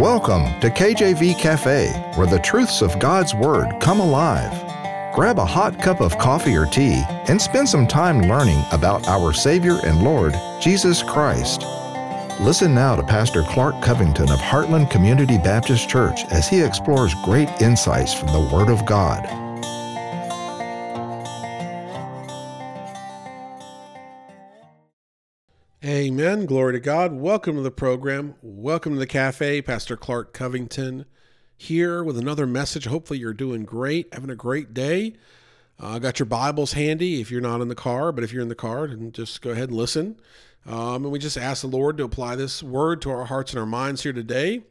Welcome to KJV Cafe, where the truths of God's Word come alive. Grab a hot cup of coffee or tea and spend some time learning about our Savior and Lord, Jesus Christ. Listen now to Pastor Clark Covington of Heartland Community Baptist Church as he explores great insights from the Word of God. Amen. Glory to God. Welcome to the program. Welcome to the cafe. Pastor Clark Covington here with another message. Hopefully, you're doing great, having a great day. I uh, got your Bibles handy if you're not in the car, but if you're in the car, then just go ahead and listen. Um, and we just ask the Lord to apply this word to our hearts and our minds here today.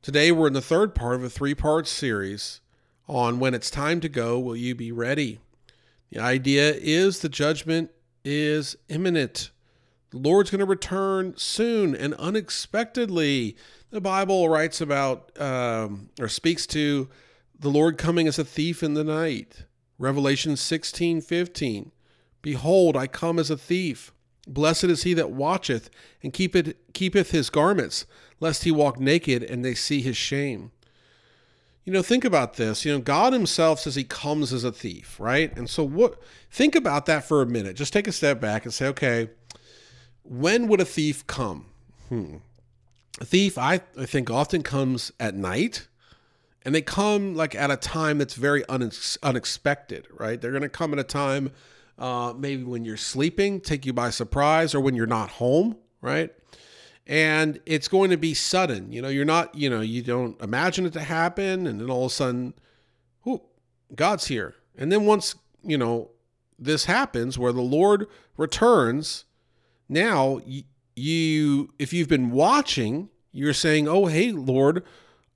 Today, we're in the third part of a three part series on when it's time to go, will you be ready? The idea is the judgment is imminent. The Lord's going to return soon and unexpectedly. The Bible writes about um, or speaks to the Lord coming as a thief in the night. Revelation 16 15. Behold, I come as a thief. Blessed is he that watcheth and keepeth, keepeth his garments, lest he walk naked and they see his shame. You know, think about this. You know, God himself says he comes as a thief, right? And so what think about that for a minute. Just take a step back and say, okay, when would a thief come? Hmm. A thief, I, I think, often comes at night, and they come like at a time that's very unex- unexpected, right? They're going to come at a time uh, maybe when you're sleeping, take you by surprise, or when you're not home, right? And it's going to be sudden. You know, you're not, you know, you don't imagine it to happen, and then all of a sudden, whoo, God's here. And then once, you know, this happens where the Lord returns, now you if you've been watching you're saying oh hey lord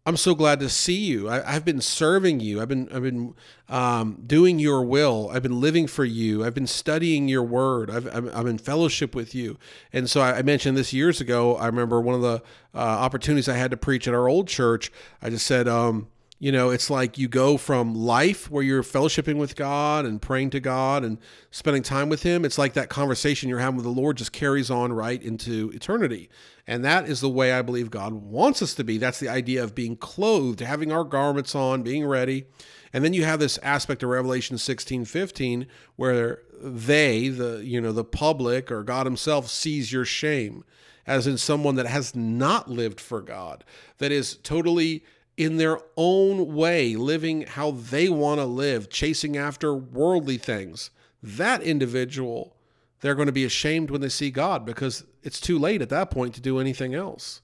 i'm so glad to see you. I, have been serving you. I've been i've been um, doing your will. I've been living for you. I've been studying your word. I've, I'm, I'm in fellowship with you. And so I, I, mentioned this years ago i remember one of the uh, opportunities i had to preach at our old church i just said um, you know, it's like you go from life where you're fellowshipping with God and praying to God and spending time with Him. It's like that conversation you're having with the Lord just carries on right into eternity. And that is the way I believe God wants us to be. That's the idea of being clothed, having our garments on, being ready. And then you have this aspect of Revelation 16, 15, where they, the you know, the public or God Himself sees your shame, as in someone that has not lived for God, that is totally in their own way, living how they want to live, chasing after worldly things, that individual, they're going to be ashamed when they see God because it's too late at that point to do anything else.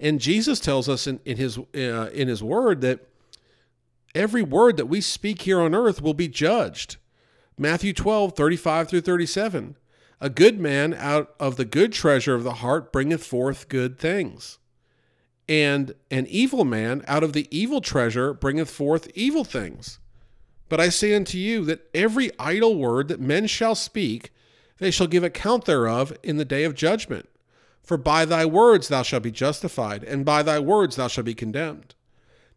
And Jesus tells us in, in his uh, in his word that every word that we speak here on earth will be judged. Matthew 12, 35 through 37. A good man out of the good treasure of the heart bringeth forth good things and an evil man out of the evil treasure bringeth forth evil things. But I say unto you that every idle word that men shall speak, they shall give account thereof in the day of judgment. For by thy words thou shalt be justified, and by thy words thou shalt be condemned.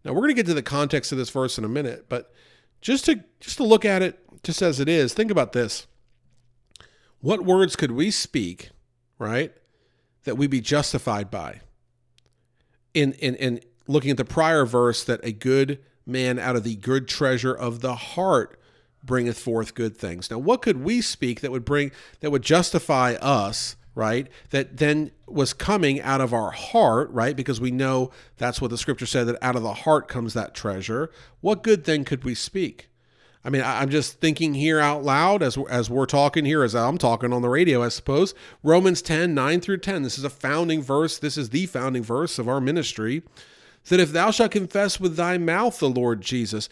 Now we're going to get to the context of this verse in a minute, but just to just to look at it just as it is, think about this. What words could we speak, right, that we be justified by? In in in looking at the prior verse that a good man out of the good treasure of the heart bringeth forth good things. Now, what could we speak that would bring that would justify us, right? That then was coming out of our heart, right? Because we know that's what the scripture said that out of the heart comes that treasure. What good thing could we speak? I mean, I'm just thinking here out loud as, as we're talking here, as I'm talking on the radio, I suppose. Romans 10, 9 through 10. This is a founding verse. This is the founding verse of our ministry. That if thou shalt confess with thy mouth the Lord Jesus,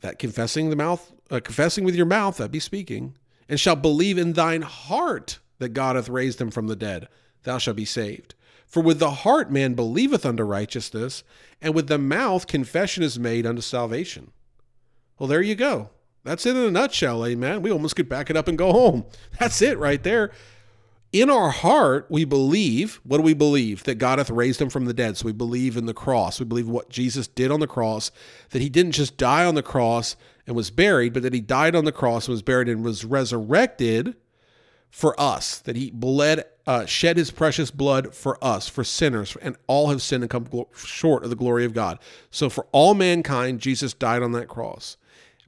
that confessing the mouth, uh, confessing with your mouth, that be speaking, and shalt believe in thine heart that God hath raised him from the dead, thou shalt be saved. For with the heart man believeth unto righteousness, and with the mouth confession is made unto salvation. Well, there you go. That's it in a nutshell, amen. We almost could back it up and go home. That's it right there. In our heart, we believe, what do we believe? That God hath raised him from the dead. So we believe in the cross. We believe what Jesus did on the cross, that he didn't just die on the cross and was buried, but that he died on the cross and was buried and was resurrected for us, that he bled, uh, shed his precious blood for us, for sinners, and all have sinned and come short of the glory of God. So for all mankind, Jesus died on that cross.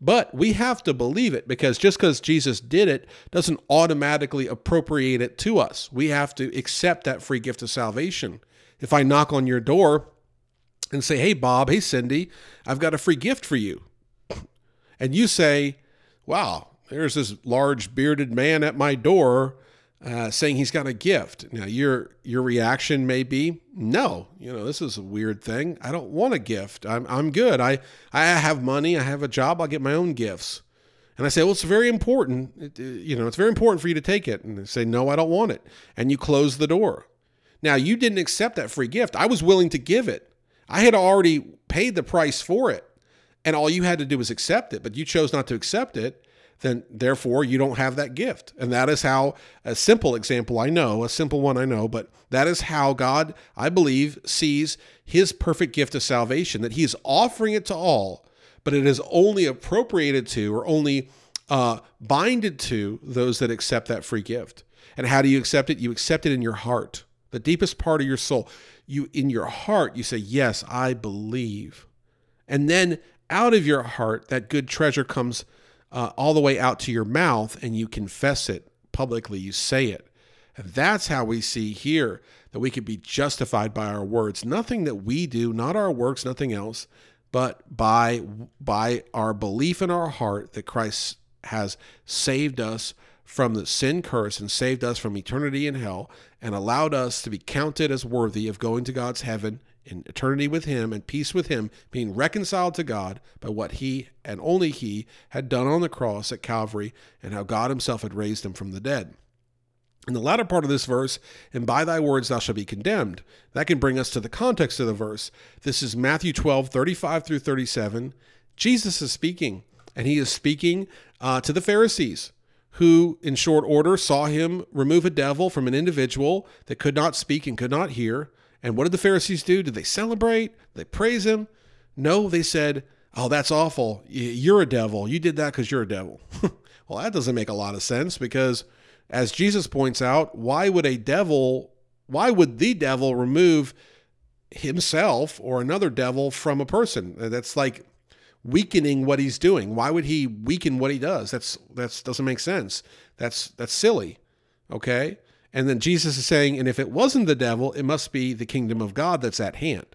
But we have to believe it because just because Jesus did it doesn't automatically appropriate it to us. We have to accept that free gift of salvation. If I knock on your door and say, Hey, Bob, hey, Cindy, I've got a free gift for you. And you say, Wow, there's this large bearded man at my door uh, saying he's got a gift. Now your your reaction may be no. You know this is a weird thing. I don't want a gift. I'm I'm good. I I have money. I have a job. I'll get my own gifts. And I say, well, it's very important. It, you know, it's very important for you to take it. And they say, no, I don't want it. And you close the door. Now you didn't accept that free gift. I was willing to give it. I had already paid the price for it, and all you had to do was accept it. But you chose not to accept it then therefore you don't have that gift. And that is how a simple example I know, a simple one I know, but that is how God, I believe, sees his perfect gift of salvation, that he is offering it to all, but it is only appropriated to or only uh, binded to those that accept that free gift. And how do you accept it? You accept it in your heart, the deepest part of your soul. You in your heart, you say, Yes, I believe. And then out of your heart, that good treasure comes uh, all the way out to your mouth and you confess it publicly, you say it. And that's how we see here that we could be justified by our words. Nothing that we do, not our works, nothing else, but by by our belief in our heart that Christ has saved us from the sin curse and saved us from eternity in hell and allowed us to be counted as worthy of going to God's heaven in eternity with Him and peace with Him, being reconciled to God by what He and only He had done on the cross at Calvary and how God Himself had raised Him from the dead. In the latter part of this verse, and by thy words thou shalt be condemned, that can bring us to the context of the verse. This is Matthew 12, 35 through 37. Jesus is speaking, and he is speaking uh, to the Pharisees who, in short order, saw him remove a devil from an individual that could not speak and could not hear. And what did the Pharisees do? Did they celebrate? Did they praise him? No, they said, Oh, that's awful. You're a devil. You did that because you're a devil. well, that doesn't make a lot of sense because, as Jesus points out, why would a devil, why would the devil remove himself or another devil from a person? Uh, that's like weakening what he's doing. Why would he weaken what he does? That's that's doesn't make sense. That's that's silly. Okay? And then Jesus is saying, and if it wasn't the devil, it must be the kingdom of God that's at hand.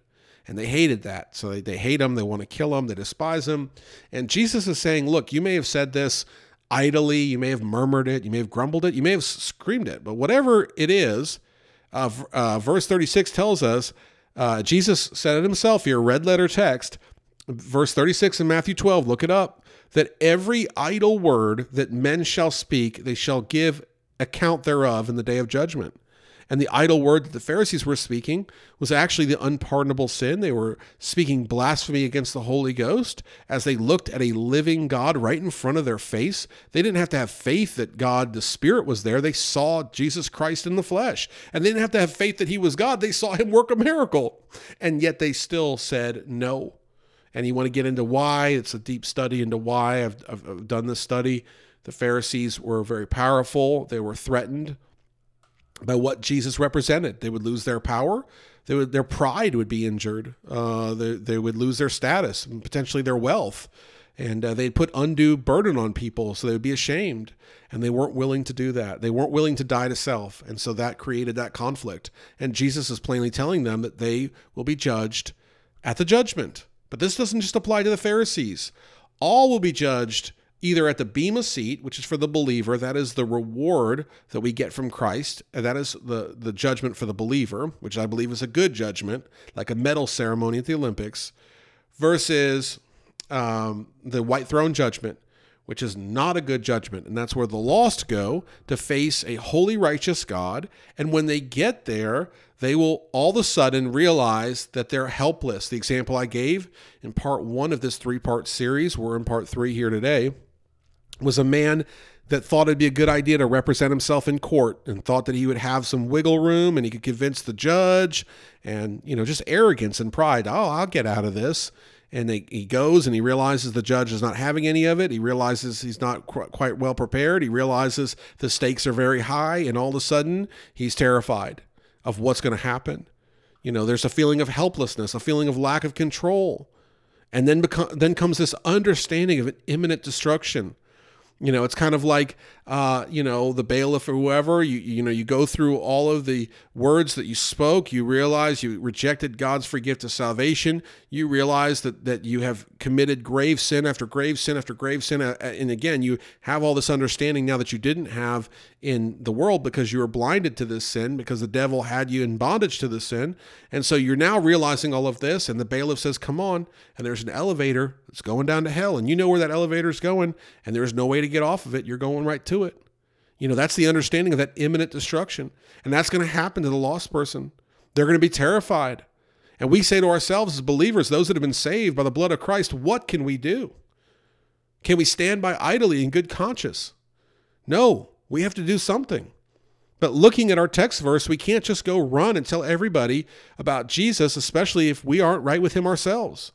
And they hated that. So they, they hate him, they want to kill him, they despise him. And Jesus is saying, look, you may have said this idly, you may have murmured it, you may have grumbled it, you may have screamed it, but whatever it is, uh, uh, verse 36 tells us, uh, Jesus said it himself here, red letter text, verse 36 in Matthew 12, look it up, that every idle word that men shall speak, they shall give account thereof in the day of judgment. And the idle word that the Pharisees were speaking was actually the unpardonable sin. They were speaking blasphemy against the Holy Ghost as they looked at a living God right in front of their face. They didn't have to have faith that God, the Spirit, was there. They saw Jesus Christ in the flesh. And they didn't have to have faith that he was God. They saw him work a miracle. And yet they still said no. And you want to get into why? It's a deep study into why. I've, I've, I've done this study. The Pharisees were very powerful, they were threatened by what Jesus represented. They would lose their power. They would, their pride would be injured. Uh, they, they would lose their status and potentially their wealth. And uh, they'd put undue burden on people, so they would be ashamed. And they weren't willing to do that. They weren't willing to die to self. And so that created that conflict. And Jesus is plainly telling them that they will be judged at the judgment. But this doesn't just apply to the Pharisees. All will be judged either at the bema seat, which is for the believer, that is the reward that we get from Christ, and that is the, the judgment for the believer, which I believe is a good judgment, like a medal ceremony at the Olympics, versus um, the white throne judgment, which is not a good judgment. And that's where the lost go to face a holy, righteous God. And when they get there, they will all of a sudden realize that they're helpless. The example I gave in part one of this three part series, we're in part three here today was a man that thought it'd be a good idea to represent himself in court and thought that he would have some wiggle room and he could convince the judge and you know just arrogance and pride oh i'll get out of this and they, he goes and he realizes the judge is not having any of it. He realizes he's not qu- quite well prepared. He realizes the stakes are very high, and all of a sudden he's terrified of what's going to happen. You know, there's a feeling of helplessness, a feeling of lack of control, and then beco- then comes this understanding of an imminent destruction you know, it's kind of like, uh, you know, the bailiff or whoever. You you know, you go through all of the words that you spoke. You realize you rejected God's free gift of salvation. You realize that that you have committed grave sin after grave sin after grave sin. Uh, and again, you have all this understanding now that you didn't have in the world because you were blinded to this sin because the devil had you in bondage to the sin. And so you're now realizing all of this. And the bailiff says, "Come on!" And there's an elevator that's going down to hell, and you know where that elevator is going, and there is no way to get off of it, you're going right to it. You know, that's the understanding of that imminent destruction. And that's going to happen to the lost person. They're going to be terrified. And we say to ourselves as believers, those that have been saved by the blood of Christ, what can we do? Can we stand by idly in good conscience? No, we have to do something. But looking at our text verse, we can't just go run and tell everybody about Jesus, especially if we aren't right with him ourselves.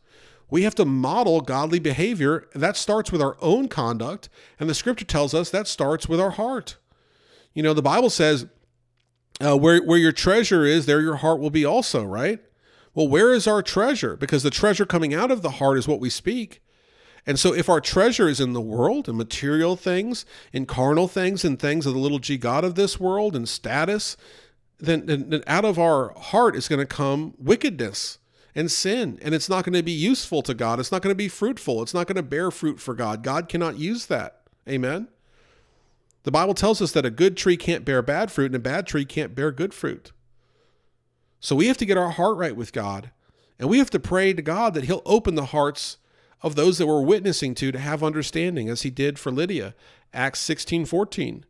We have to model godly behavior. That starts with our own conduct. And the scripture tells us that starts with our heart. You know, the Bible says, uh, where, where your treasure is, there your heart will be also, right? Well, where is our treasure? Because the treasure coming out of the heart is what we speak. And so, if our treasure is in the world, in material things, in carnal things, in things of the little g God of this world, and status, then, then, then out of our heart is going to come wickedness and sin. And it's not going to be useful to God. It's not going to be fruitful. It's not going to bear fruit for God. God cannot use that. Amen. The Bible tells us that a good tree can't bear bad fruit and a bad tree can't bear good fruit. So we have to get our heart right with God. And we have to pray to God that He'll open the hearts of those that we're witnessing to to have understanding, as He did for Lydia, Acts 16 14.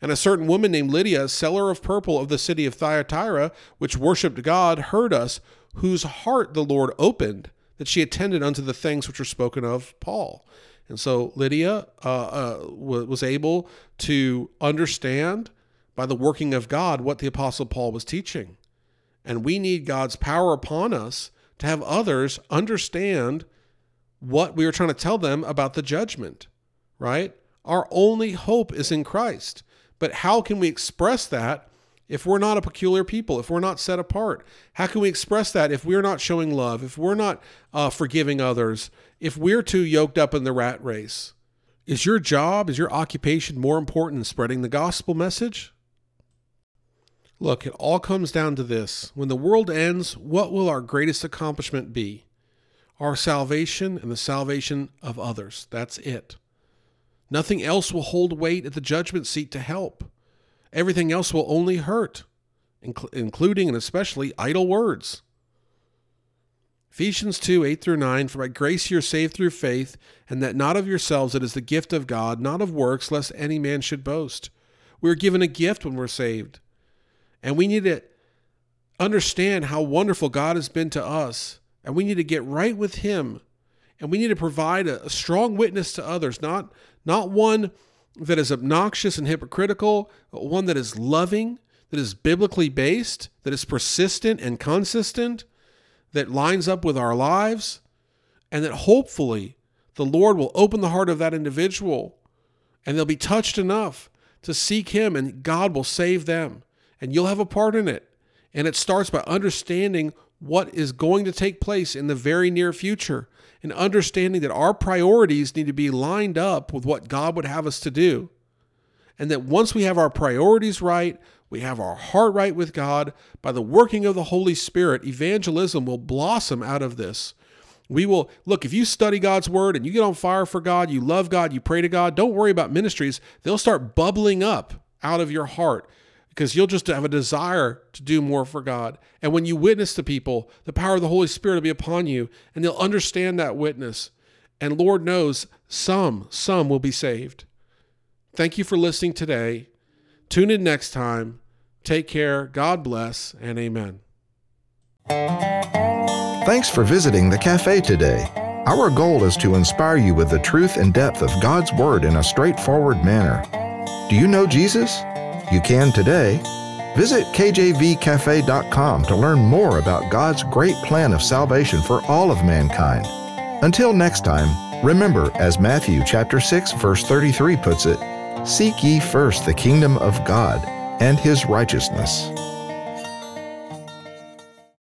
And a certain woman named Lydia, seller of purple of the city of Thyatira, which worshipped God, heard us, whose heart the Lord opened, that she attended unto the things which were spoken of Paul. And so Lydia uh, uh, was able to understand by the working of God what the Apostle Paul was teaching. And we need God's power upon us to have others understand what we are trying to tell them about the judgment, right? Our only hope is in Christ. But how can we express that if we're not a peculiar people, if we're not set apart? How can we express that if we're not showing love, if we're not uh, forgiving others, if we're too yoked up in the rat race? Is your job, is your occupation more important than spreading the gospel message? Look, it all comes down to this. When the world ends, what will our greatest accomplishment be? Our salvation and the salvation of others. That's it. Nothing else will hold weight at the judgment seat to help. Everything else will only hurt, including and especially idle words. Ephesians 2 8 through 9 For by grace you're saved through faith, and that not of yourselves, it is the gift of God, not of works, lest any man should boast. We are given a gift when we're saved. And we need to understand how wonderful God has been to us. And we need to get right with Him. And we need to provide a, a strong witness to others, not not one that is obnoxious and hypocritical, but one that is loving, that is biblically based, that is persistent and consistent, that lines up with our lives, and that hopefully the Lord will open the heart of that individual and they'll be touched enough to seek Him and God will save them. And you'll have a part in it. And it starts by understanding what is going to take place in the very near future and understanding that our priorities need to be lined up with what God would have us to do. And that once we have our priorities right, we have our heart right with God, by the working of the Holy Spirit, evangelism will blossom out of this. We will look, if you study God's word and you get on fire for God, you love God, you pray to God, don't worry about ministries. They'll start bubbling up out of your heart because you'll just have a desire to do more for God. And when you witness to people, the power of the Holy Spirit will be upon you and they'll understand that witness. And Lord knows some, some will be saved. Thank you for listening today. Tune in next time. Take care. God bless and amen. Thanks for visiting the cafe today. Our goal is to inspire you with the truth and depth of God's Word in a straightforward manner. Do you know Jesus? You can today. Visit kjvcafe.com to learn more about God's great plan of salvation for all of mankind. Until next time, remember as Matthew chapter 6 verse 33 puts it, seek ye first the kingdom of God and his righteousness.